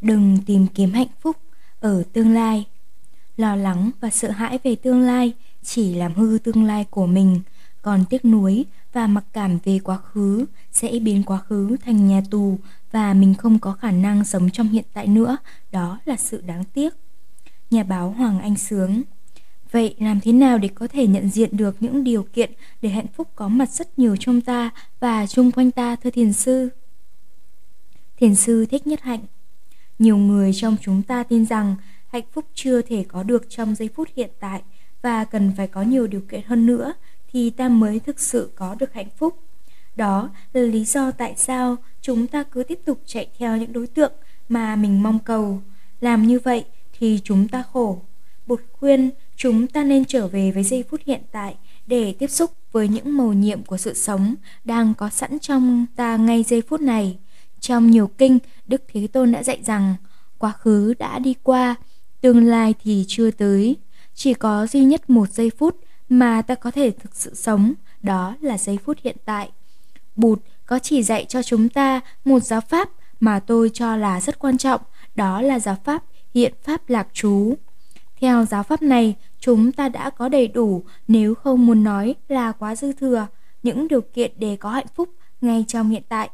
Đừng tìm kiếm hạnh phúc ở tương lai. Lo lắng và sợ hãi về tương lai chỉ làm hư tương lai của mình, còn tiếc nuối và mặc cảm về quá khứ sẽ biến quá khứ thành nhà tù và mình không có khả năng sống trong hiện tại nữa, đó là sự đáng tiếc. Nhà báo Hoàng Anh Sướng Vậy làm thế nào để có thể nhận diện được những điều kiện để hạnh phúc có mặt rất nhiều trong ta và chung quanh ta thưa thiền sư? Thiền sư Thích Nhất Hạnh nhiều người trong chúng ta tin rằng hạnh phúc chưa thể có được trong giây phút hiện tại và cần phải có nhiều điều kiện hơn nữa thì ta mới thực sự có được hạnh phúc. Đó là lý do tại sao chúng ta cứ tiếp tục chạy theo những đối tượng mà mình mong cầu. Làm như vậy thì chúng ta khổ. Bụt khuyên, chúng ta nên trở về với giây phút hiện tại để tiếp xúc với những màu nhiệm của sự sống đang có sẵn trong ta ngay giây phút này. Trong nhiều kinh, Đức Thế Tôn đã dạy rằng quá khứ đã đi qua, tương lai thì chưa tới. Chỉ có duy nhất một giây phút mà ta có thể thực sự sống, đó là giây phút hiện tại. Bụt có chỉ dạy cho chúng ta một giáo pháp mà tôi cho là rất quan trọng, đó là giáo pháp hiện pháp lạc trú. Theo giáo pháp này, chúng ta đã có đầy đủ, nếu không muốn nói là quá dư thừa, những điều kiện để có hạnh phúc ngay trong hiện tại.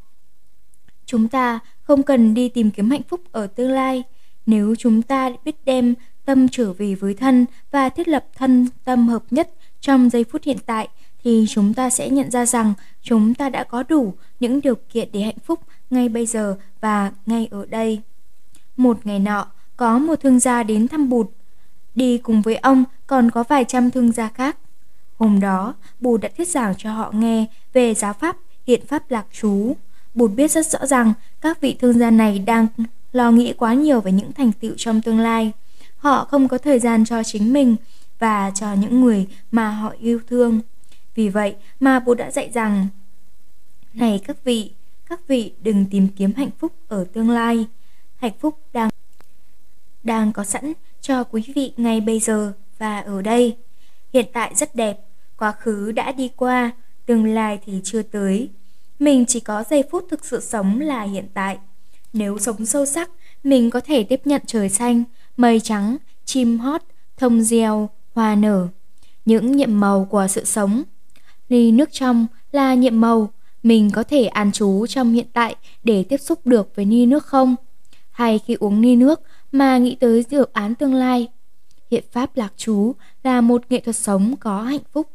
Chúng ta không cần đi tìm kiếm hạnh phúc ở tương lai. Nếu chúng ta biết đem tâm trở về với thân và thiết lập thân tâm hợp nhất trong giây phút hiện tại thì chúng ta sẽ nhận ra rằng chúng ta đã có đủ những điều kiện để hạnh phúc ngay bây giờ và ngay ở đây. Một ngày nọ, có một thương gia đến thăm Bụt. Đi cùng với ông còn có vài trăm thương gia khác. Hôm đó, Bụt đã thuyết giảng cho họ nghe về giáo pháp hiện pháp lạc trú. Bụt biết rất rõ rằng các vị thương gia này đang lo nghĩ quá nhiều về những thành tựu trong tương lai. Họ không có thời gian cho chính mình và cho những người mà họ yêu thương. Vì vậy mà Bụt đã dạy rằng Này các vị, các vị đừng tìm kiếm hạnh phúc ở tương lai. Hạnh phúc đang đang có sẵn cho quý vị ngay bây giờ và ở đây. Hiện tại rất đẹp, quá khứ đã đi qua, tương lai thì chưa tới. Mình chỉ có giây phút thực sự sống là hiện tại. Nếu sống sâu sắc, mình có thể tiếp nhận trời xanh, mây trắng, chim hót, thông reo, hoa nở. Những nhiệm màu của sự sống. Ly nước trong là nhiệm màu, mình có thể an trú trong hiện tại để tiếp xúc được với ni nước không? Hay khi uống ni nước mà nghĩ tới dự án tương lai? Hiện pháp lạc trú là một nghệ thuật sống có hạnh phúc.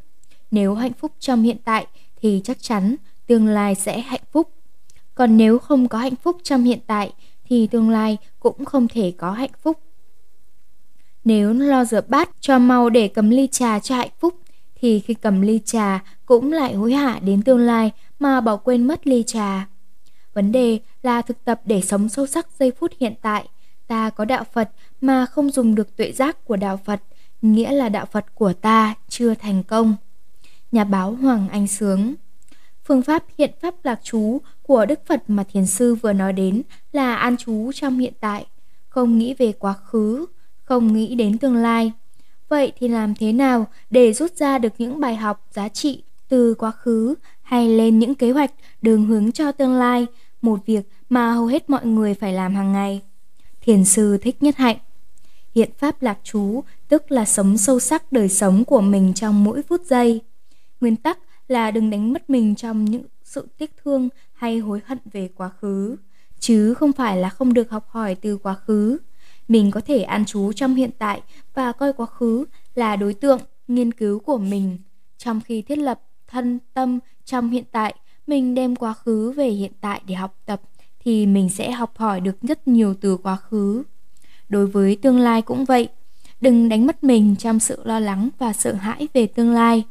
Nếu hạnh phúc trong hiện tại thì chắc chắn tương lai sẽ hạnh phúc. Còn nếu không có hạnh phúc trong hiện tại thì tương lai cũng không thể có hạnh phúc. Nếu lo rửa bát cho mau để cầm ly trà cho hạnh phúc thì khi cầm ly trà cũng lại hối hả đến tương lai mà bỏ quên mất ly trà. Vấn đề là thực tập để sống sâu sắc giây phút hiện tại. Ta có đạo Phật mà không dùng được tuệ giác của đạo Phật, nghĩa là đạo Phật của ta chưa thành công. Nhà báo Hoàng Anh Sướng Phương pháp hiện pháp lạc trú của Đức Phật mà Thiền Sư vừa nói đến là an trú trong hiện tại, không nghĩ về quá khứ, không nghĩ đến tương lai. Vậy thì làm thế nào để rút ra được những bài học giá trị từ quá khứ hay lên những kế hoạch đường hướng cho tương lai, một việc mà hầu hết mọi người phải làm hàng ngày? Thiền sư Thích Nhất Hạnh Hiện pháp lạc trú tức là sống sâu sắc đời sống của mình trong mỗi phút giây. Nguyên tắc là đừng đánh mất mình trong những sự tiếc thương hay hối hận về quá khứ, chứ không phải là không được học hỏi từ quá khứ. Mình có thể an trú trong hiện tại và coi quá khứ là đối tượng nghiên cứu của mình. Trong khi thiết lập thân tâm trong hiện tại, mình đem quá khứ về hiện tại để học tập thì mình sẽ học hỏi được rất nhiều từ quá khứ. Đối với tương lai cũng vậy, đừng đánh mất mình trong sự lo lắng và sợ hãi về tương lai.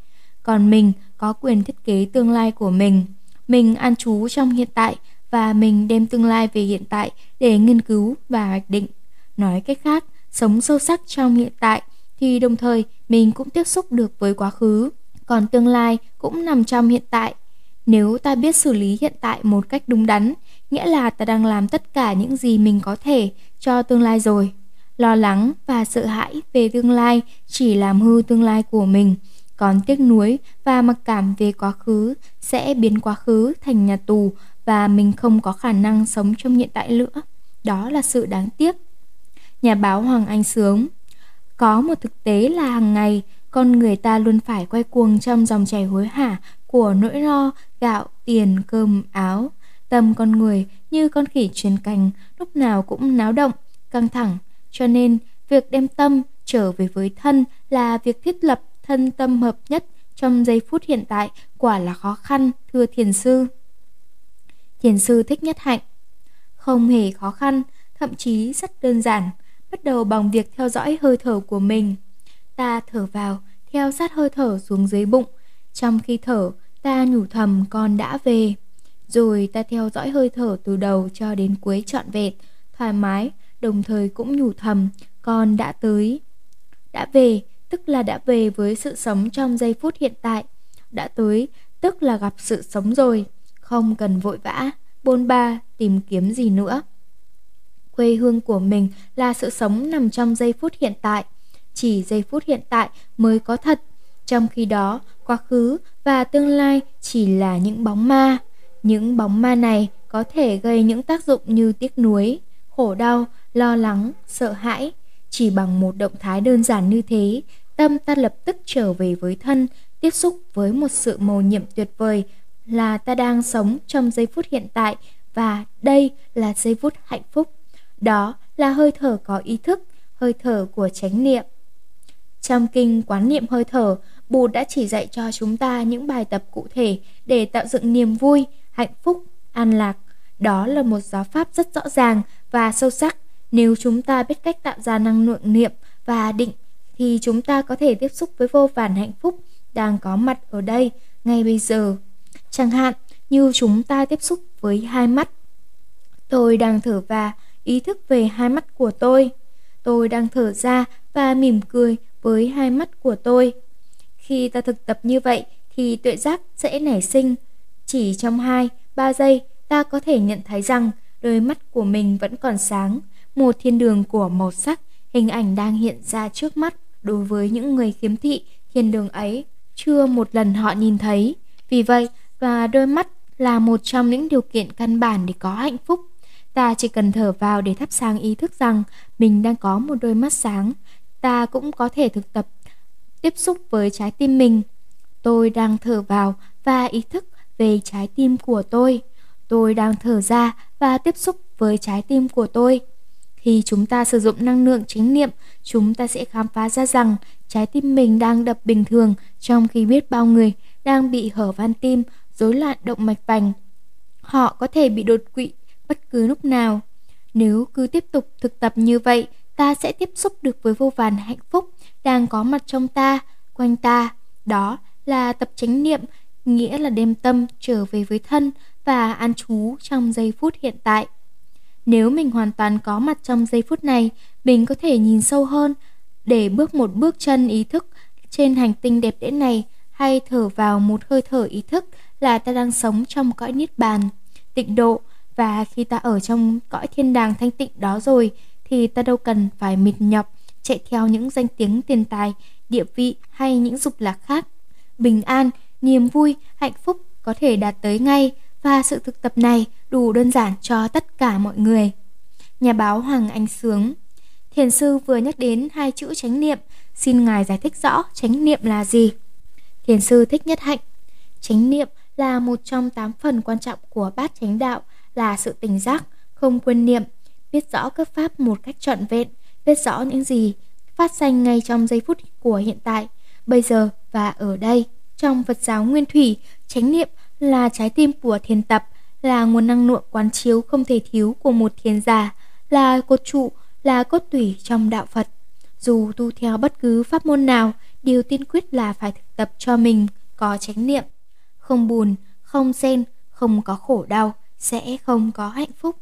Còn mình có quyền thiết kế tương lai của mình. Mình an trú trong hiện tại và mình đem tương lai về hiện tại để nghiên cứu và hoạch định. Nói cách khác, sống sâu sắc trong hiện tại thì đồng thời mình cũng tiếp xúc được với quá khứ, còn tương lai cũng nằm trong hiện tại. Nếu ta biết xử lý hiện tại một cách đúng đắn, nghĩa là ta đang làm tất cả những gì mình có thể cho tương lai rồi. Lo lắng và sợ hãi về tương lai chỉ làm hư tương lai của mình còn tiếc nuối và mặc cảm về quá khứ sẽ biến quá khứ thành nhà tù và mình không có khả năng sống trong hiện tại nữa. đó là sự đáng tiếc. Nhà báo Hoàng Anh Sướng Có một thực tế là hàng ngày, con người ta luôn phải quay cuồng trong dòng chảy hối hả của nỗi lo, gạo, tiền, cơm, áo. Tâm con người như con khỉ truyền cành, lúc nào cũng náo động, căng thẳng. Cho nên, việc đem tâm trở về với thân là việc thiết lập thân tâm hợp nhất trong giây phút hiện tại quả là khó khăn, thưa thiền sư. Thiền sư thích nhất hạnh. Không hề khó khăn, thậm chí rất đơn giản, bắt đầu bằng việc theo dõi hơi thở của mình. Ta thở vào, theo sát hơi thở xuống dưới bụng. Trong khi thở, ta nhủ thầm con đã về. Rồi ta theo dõi hơi thở từ đầu cho đến cuối trọn vẹn, thoải mái, đồng thời cũng nhủ thầm con đã tới. Đã về, tức là đã về với sự sống trong giây phút hiện tại. Đã tới, tức là gặp sự sống rồi, không cần vội vã, bôn ba, tìm kiếm gì nữa. Quê hương của mình là sự sống nằm trong giây phút hiện tại, chỉ giây phút hiện tại mới có thật. Trong khi đó, quá khứ và tương lai chỉ là những bóng ma. Những bóng ma này có thể gây những tác dụng như tiếc nuối, khổ đau, lo lắng, sợ hãi. Chỉ bằng một động thái đơn giản như thế, tâm ta lập tức trở về với thân, tiếp xúc với một sự mầu nhiệm tuyệt vời là ta đang sống trong giây phút hiện tại và đây là giây phút hạnh phúc. Đó là hơi thở có ý thức, hơi thở của chánh niệm. Trong kinh quán niệm hơi thở, Bụt đã chỉ dạy cho chúng ta những bài tập cụ thể để tạo dựng niềm vui, hạnh phúc, an lạc. Đó là một giáo pháp rất rõ ràng và sâu sắc. Nếu chúng ta biết cách tạo ra năng lượng niệm và định thì chúng ta có thể tiếp xúc với vô vàn hạnh phúc đang có mặt ở đây ngay bây giờ. Chẳng hạn như chúng ta tiếp xúc với hai mắt. Tôi đang thở và ý thức về hai mắt của tôi. Tôi đang thở ra và mỉm cười với hai mắt của tôi. Khi ta thực tập như vậy thì tuệ giác sẽ nảy sinh. Chỉ trong 2, 3 giây ta có thể nhận thấy rằng đôi mắt của mình vẫn còn sáng, một thiên đường của màu sắc, hình ảnh đang hiện ra trước mắt đối với những người khiếm thị, thiên đường ấy chưa một lần họ nhìn thấy. Vì vậy, và đôi mắt là một trong những điều kiện căn bản để có hạnh phúc. Ta chỉ cần thở vào để thắp sáng ý thức rằng mình đang có một đôi mắt sáng. Ta cũng có thể thực tập tiếp xúc với trái tim mình. Tôi đang thở vào và ý thức về trái tim của tôi. Tôi đang thở ra và tiếp xúc với trái tim của tôi. Khi chúng ta sử dụng năng lượng chính niệm, chúng ta sẽ khám phá ra rằng trái tim mình đang đập bình thường trong khi biết bao người đang bị hở van tim, rối loạn động mạch vành. Họ có thể bị đột quỵ bất cứ lúc nào. Nếu cứ tiếp tục thực tập như vậy, ta sẽ tiếp xúc được với vô vàn hạnh phúc đang có mặt trong ta, quanh ta. Đó là tập chánh niệm, nghĩa là đem tâm trở về với thân và an trú trong giây phút hiện tại. Nếu mình hoàn toàn có mặt trong giây phút này, mình có thể nhìn sâu hơn để bước một bước chân ý thức trên hành tinh đẹp đẽ này hay thở vào một hơi thở ý thức là ta đang sống trong cõi niết bàn, tịnh độ và khi ta ở trong cõi thiên đàng thanh tịnh đó rồi thì ta đâu cần phải mệt nhọc chạy theo những danh tiếng tiền tài, địa vị hay những dục lạc khác. Bình an, niềm vui, hạnh phúc có thể đạt tới ngay và sự thực tập này đủ đơn giản cho tất cả mọi người. Nhà báo Hoàng Anh Sướng Thiền sư vừa nhắc đến hai chữ chánh niệm, xin ngài giải thích rõ chánh niệm là gì. Thiền sư thích nhất hạnh. Chánh niệm là một trong tám phần quan trọng của bát chánh đạo là sự tỉnh giác, không quên niệm, biết rõ các pháp một cách trọn vẹn, biết rõ những gì phát sinh ngay trong giây phút của hiện tại, bây giờ và ở đây. Trong Phật giáo Nguyên Thủy, chánh niệm là trái tim của thiền tập, là nguồn năng lượng quán chiếu không thể thiếu của một thiền giả, là cột trụ, là cốt tủy trong đạo Phật. Dù tu theo bất cứ pháp môn nào, điều tiên quyết là phải thực tập cho mình có chánh niệm. Không buồn, không sen, không có khổ đau, sẽ không có hạnh phúc.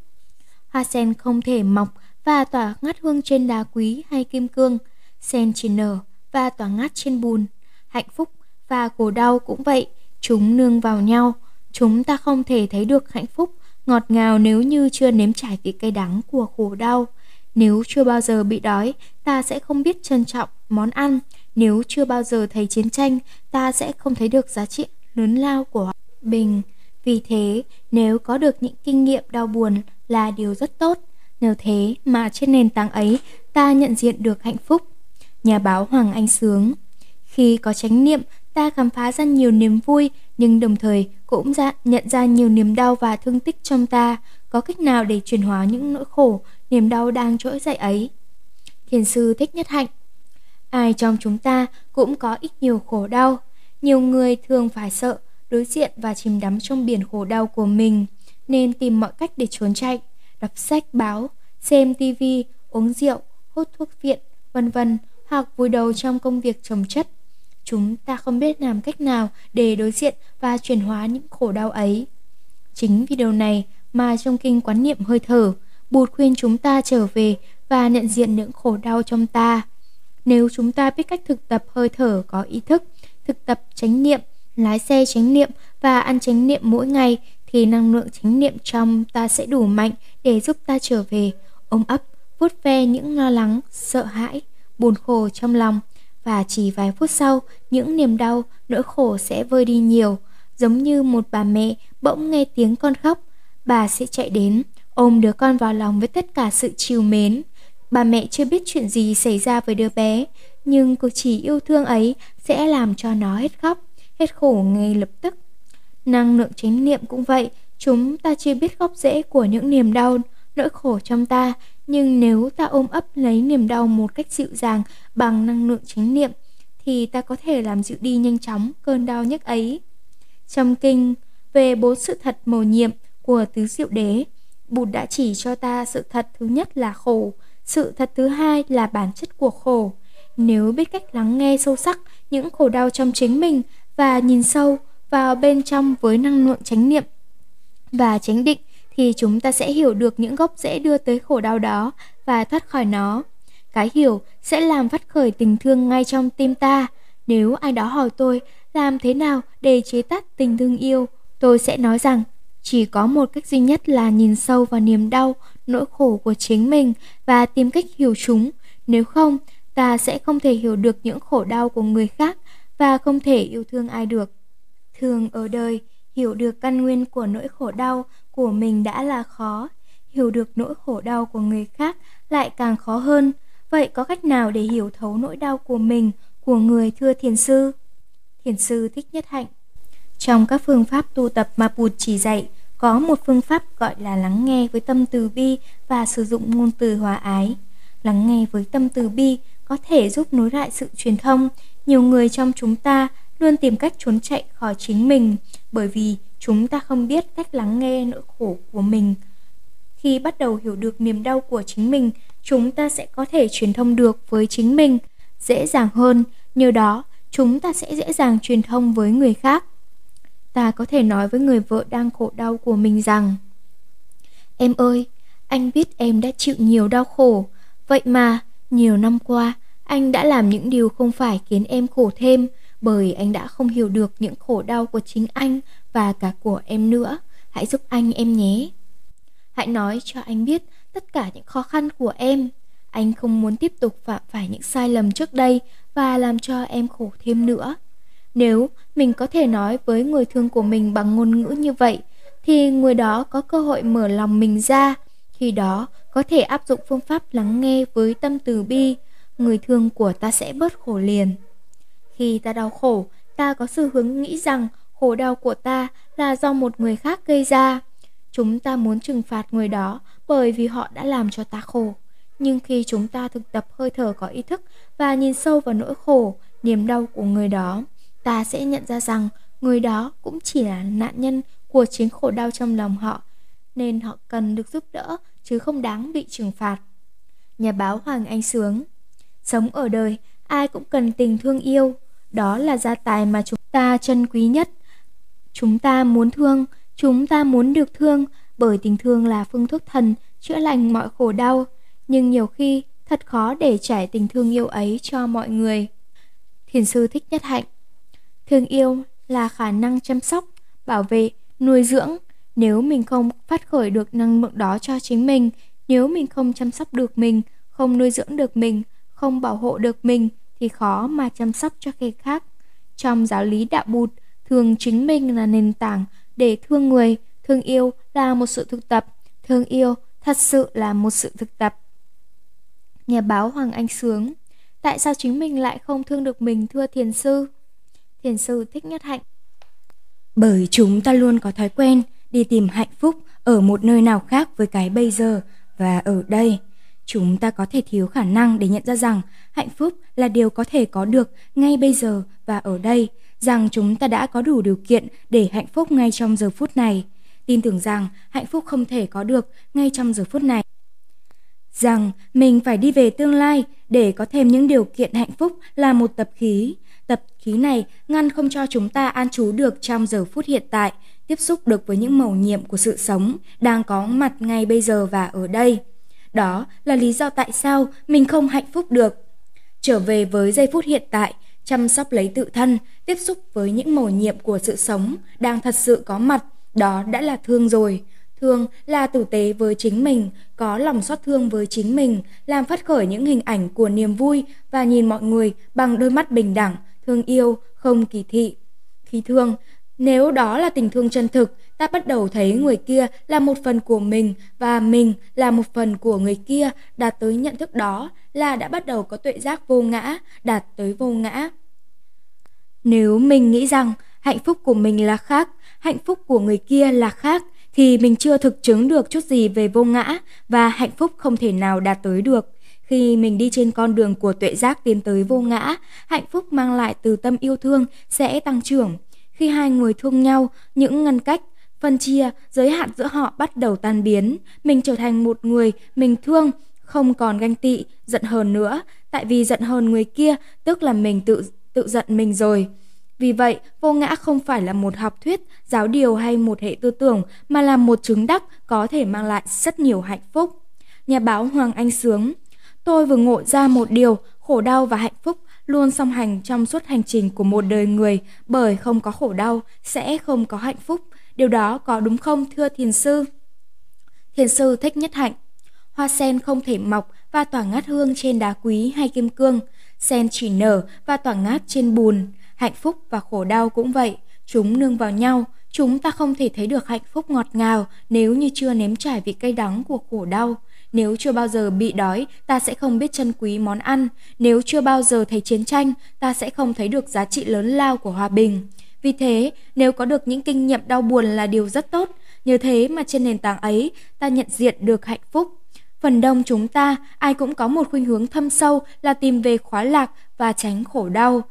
Hoa sen không thể mọc và tỏa ngát hương trên đá quý hay kim cương. Sen chỉ nở và tỏa ngát trên bùn. Hạnh phúc và khổ đau cũng vậy, chúng nương vào nhau. Chúng ta không thể thấy được hạnh phúc ngọt ngào nếu như chưa nếm trải vị cay đắng của khổ đau. Nếu chưa bao giờ bị đói, ta sẽ không biết trân trọng món ăn. Nếu chưa bao giờ thấy chiến tranh, ta sẽ không thấy được giá trị lớn lao của bình. Vì thế, nếu có được những kinh nghiệm đau buồn là điều rất tốt. Nhờ thế mà trên nền tảng ấy ta nhận diện được hạnh phúc. Nhà báo Hoàng Anh Sướng Khi có chánh niệm, ta khám phá ra nhiều niềm vui, nhưng đồng thời cũng ra, nhận ra nhiều niềm đau và thương tích trong ta. Có cách nào để chuyển hóa những nỗi khổ, niềm đau đang trỗi dậy ấy? Thiền sư Thích Nhất Hạnh Ai trong chúng ta cũng có ít nhiều khổ đau. Nhiều người thường phải sợ, đối diện và chìm đắm trong biển khổ đau của mình, nên tìm mọi cách để trốn chạy, đọc sách báo, xem tivi, uống rượu, hút thuốc viện, vân vân, hoặc vùi đầu trong công việc trồng chất. Chúng ta không biết làm cách nào để đối diện và chuyển hóa những khổ đau ấy. Chính vì điều này mà trong kinh quán niệm hơi thở, Bụt khuyên chúng ta trở về và nhận diện những khổ đau trong ta. Nếu chúng ta biết cách thực tập hơi thở có ý thức, thực tập chánh niệm, lái xe chánh niệm và ăn chánh niệm mỗi ngày thì năng lượng chánh niệm trong ta sẽ đủ mạnh để giúp ta trở về, ôm ấp, vuốt ve những lo lắng, sợ hãi, buồn khổ trong lòng và chỉ vài phút sau, những niềm đau, nỗi khổ sẽ vơi đi nhiều, giống như một bà mẹ bỗng nghe tiếng con khóc, bà sẽ chạy đến, ôm đứa con vào lòng với tất cả sự chiều mến. Bà mẹ chưa biết chuyện gì xảy ra với đứa bé, nhưng cử chỉ yêu thương ấy sẽ làm cho nó hết khóc, hết khổ ngay lập tức. Năng lượng chánh niệm cũng vậy, chúng ta chưa biết gốc rễ của những niềm đau, nỗi khổ trong ta, nhưng nếu ta ôm ấp lấy niềm đau một cách dịu dàng bằng năng lượng chánh niệm, thì ta có thể làm dịu đi nhanh chóng cơn đau nhức ấy. Trong kinh về bốn sự thật mầu nhiệm của tứ diệu đế, Bụt đã chỉ cho ta sự thật thứ nhất là khổ, sự thật thứ hai là bản chất của khổ. Nếu biết cách lắng nghe sâu sắc những khổ đau trong chính mình và nhìn sâu vào bên trong với năng lượng chánh niệm và chánh định thì chúng ta sẽ hiểu được những gốc rễ đưa tới khổ đau đó và thoát khỏi nó. Cái hiểu sẽ làm phát khởi tình thương ngay trong tim ta. Nếu ai đó hỏi tôi làm thế nào để chế tắt tình thương yêu, tôi sẽ nói rằng chỉ có một cách duy nhất là nhìn sâu vào niềm đau, nỗi khổ của chính mình và tìm cách hiểu chúng. Nếu không, ta sẽ không thể hiểu được những khổ đau của người khác và không thể yêu thương ai được. Thường ở đời, hiểu được căn nguyên của nỗi khổ đau của mình đã là khó, hiểu được nỗi khổ đau của người khác lại càng khó hơn. Vậy có cách nào để hiểu thấu nỗi đau của mình, của người thưa thiền sư? Thiền sư Thích Nhất Hạnh Trong các phương pháp tu tập mà Bụt chỉ dạy, có một phương pháp gọi là lắng nghe với tâm từ bi và sử dụng ngôn từ hòa ái. Lắng nghe với tâm từ bi có thể giúp nối lại sự truyền thông. Nhiều người trong chúng ta luôn tìm cách trốn chạy khỏi chính mình bởi vì chúng ta không biết cách lắng nghe nỗi khổ của mình. Khi bắt đầu hiểu được niềm đau của chính mình, chúng ta sẽ có thể truyền thông được với chính mình dễ dàng hơn, nhờ đó chúng ta sẽ dễ dàng truyền thông với người khác. Ta có thể nói với người vợ đang khổ đau của mình rằng Em ơi, anh biết em đã chịu nhiều đau khổ, vậy mà nhiều năm qua anh đã làm những điều không phải khiến em khổ thêm bởi anh đã không hiểu được những khổ đau của chính anh và cả của em nữa. Hãy giúp anh em nhé. Hãy nói cho anh biết tất cả những khó khăn của em. Anh không muốn tiếp tục phạm phải những sai lầm trước đây và làm cho em khổ thêm nữa. Nếu mình có thể nói với người thương của mình bằng ngôn ngữ như vậy, thì người đó có cơ hội mở lòng mình ra. Khi đó, có thể áp dụng phương pháp lắng nghe với tâm từ bi, người thương của ta sẽ bớt khổ liền. Khi ta đau khổ, ta có xu hướng nghĩ rằng khổ đau của ta là do một người khác gây ra. Chúng ta muốn trừng phạt người đó bởi vì họ đã làm cho ta khổ. Nhưng khi chúng ta thực tập hơi thở có ý thức và nhìn sâu vào nỗi khổ, niềm đau của người đó, ta sẽ nhận ra rằng người đó cũng chỉ là nạn nhân của chính khổ đau trong lòng họ, nên họ cần được giúp đỡ chứ không đáng bị trừng phạt. Nhà báo Hoàng Anh Sướng Sống ở đời, ai cũng cần tình thương yêu, đó là gia tài mà chúng ta trân quý nhất. Chúng ta muốn thương, chúng ta muốn được thương, bởi tình thương là phương thuốc thần chữa lành mọi khổ đau. Nhưng nhiều khi thật khó để trải tình thương yêu ấy cho mọi người. Thiền sư Thích Nhất Hạnh Thương yêu là khả năng chăm sóc, bảo vệ, nuôi dưỡng. Nếu mình không phát khởi được năng lượng đó cho chính mình, nếu mình không chăm sóc được mình, không nuôi dưỡng được mình, không bảo hộ được mình, thì khó mà chăm sóc cho người khác. Trong giáo lý đạo bụt, thường chính mình là nền tảng để thương người, thương yêu là một sự thực tập, thương yêu thật sự là một sự thực tập. Nhà báo Hoàng Anh Sướng Tại sao chính mình lại không thương được mình thưa thiền sư? Thiền sư thích nhất hạnh Bởi chúng ta luôn có thói quen đi tìm hạnh phúc ở một nơi nào khác với cái bây giờ và ở đây. Chúng ta có thể thiếu khả năng để nhận ra rằng hạnh phúc là điều có thể có được ngay bây giờ và ở đây, rằng chúng ta đã có đủ điều kiện để hạnh phúc ngay trong giờ phút này. Tin tưởng rằng hạnh phúc không thể có được ngay trong giờ phút này. Rằng mình phải đi về tương lai để có thêm những điều kiện hạnh phúc là một tập khí. Tập khí này ngăn không cho chúng ta an trú được trong giờ phút hiện tại, tiếp xúc được với những màu nhiệm của sự sống đang có mặt ngay bây giờ và ở đây. Đó là lý do tại sao mình không hạnh phúc được. Trở về với giây phút hiện tại, chăm sóc lấy tự thân, tiếp xúc với những mầu nhiệm của sự sống đang thật sự có mặt, đó đã là thương rồi. Thương là tử tế với chính mình, có lòng xót thương với chính mình, làm phát khởi những hình ảnh của niềm vui và nhìn mọi người bằng đôi mắt bình đẳng, thương yêu, không kỳ thị. Khi thương, nếu đó là tình thương chân thực, ta bắt đầu thấy người kia là một phần của mình và mình là một phần của người kia, đạt tới nhận thức đó là đã bắt đầu có tuệ giác vô ngã, đạt tới vô ngã. Nếu mình nghĩ rằng hạnh phúc của mình là khác, hạnh phúc của người kia là khác, thì mình chưa thực chứng được chút gì về vô ngã và hạnh phúc không thể nào đạt tới được. Khi mình đi trên con đường của tuệ giác tiến tới vô ngã, hạnh phúc mang lại từ tâm yêu thương sẽ tăng trưởng. Khi hai người thương nhau, những ngăn cách, phân chia, giới hạn giữa họ bắt đầu tan biến. Mình trở thành một người mình thương, không còn ganh tị, giận hờn nữa. Tại vì giận hờn người kia, tức là mình tự tự giận mình rồi. Vì vậy, vô ngã không phải là một học thuyết, giáo điều hay một hệ tư tưởng, mà là một chứng đắc có thể mang lại rất nhiều hạnh phúc. Nhà báo Hoàng Anh Sướng Tôi vừa ngộ ra một điều, khổ đau và hạnh phúc luôn song hành trong suốt hành trình của một đời người, bởi không có khổ đau sẽ không có hạnh phúc. Điều đó có đúng không thưa thiền sư? Thiền sư thích nhất hạnh. Hoa sen không thể mọc và tỏa ngát hương trên đá quý hay kim cương. Sen chỉ nở và tỏa ngát trên bùn. Hạnh phúc và khổ đau cũng vậy, chúng nương vào nhau. Chúng ta không thể thấy được hạnh phúc ngọt ngào nếu như chưa nếm trải vị cay đắng của khổ đau. Nếu chưa bao giờ bị đói, ta sẽ không biết trân quý món ăn. Nếu chưa bao giờ thấy chiến tranh, ta sẽ không thấy được giá trị lớn lao của hòa bình. Vì thế, nếu có được những kinh nghiệm đau buồn là điều rất tốt. Nhờ thế mà trên nền tảng ấy, ta nhận diện được hạnh phúc. Phần đông chúng ta, ai cũng có một khuynh hướng thâm sâu là tìm về khóa lạc và tránh khổ đau.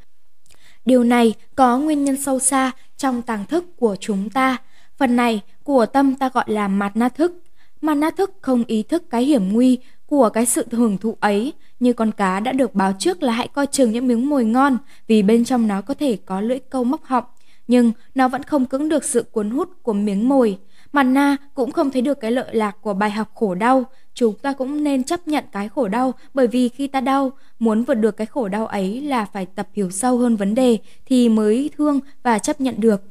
Điều này có nguyên nhân sâu xa trong tàng thức của chúng ta. Phần này của tâm ta gọi là mặt na thức mà na thức không ý thức cái hiểm nguy của cái sự hưởng thụ ấy, như con cá đã được báo trước là hãy coi chừng những miếng mồi ngon vì bên trong nó có thể có lưỡi câu móc họng, nhưng nó vẫn không cưỡng được sự cuốn hút của miếng mồi. Mặt na cũng không thấy được cái lợi lạc của bài học khổ đau, chúng ta cũng nên chấp nhận cái khổ đau bởi vì khi ta đau, muốn vượt được cái khổ đau ấy là phải tập hiểu sâu hơn vấn đề thì mới thương và chấp nhận được.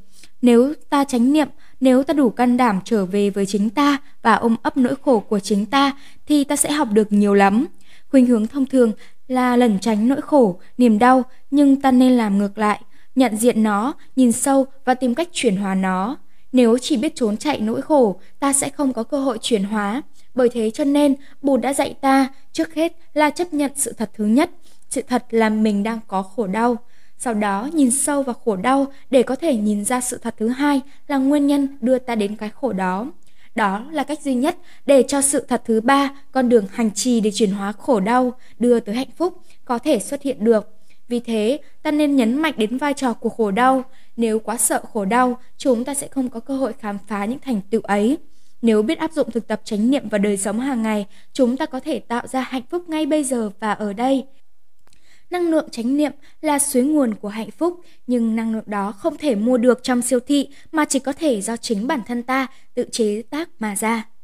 Nếu ta tránh niệm, nếu ta đủ can đảm trở về với chính ta và ôm ấp nỗi khổ của chính ta thì ta sẽ học được nhiều lắm. Khuynh hướng thông thường là lẩn tránh nỗi khổ, niềm đau, nhưng ta nên làm ngược lại, nhận diện nó, nhìn sâu và tìm cách chuyển hóa nó. Nếu chỉ biết trốn chạy nỗi khổ, ta sẽ không có cơ hội chuyển hóa. Bởi thế cho nên, Bụt đã dạy ta trước hết là chấp nhận sự thật thứ nhất, sự thật là mình đang có khổ đau. Sau đó nhìn sâu vào khổ đau để có thể nhìn ra sự thật thứ hai là nguyên nhân đưa ta đến cái khổ đó. Đó là cách duy nhất để cho sự thật thứ ba, con đường hành trì để chuyển hóa khổ đau, đưa tới hạnh phúc, có thể xuất hiện được. Vì thế, ta nên nhấn mạnh đến vai trò của khổ đau. Nếu quá sợ khổ đau, chúng ta sẽ không có cơ hội khám phá những thành tựu ấy. Nếu biết áp dụng thực tập chánh niệm vào đời sống hàng ngày, chúng ta có thể tạo ra hạnh phúc ngay bây giờ và ở đây. Năng lượng chánh niệm là suối nguồn của hạnh phúc, nhưng năng lượng đó không thể mua được trong siêu thị mà chỉ có thể do chính bản thân ta tự chế tác mà ra.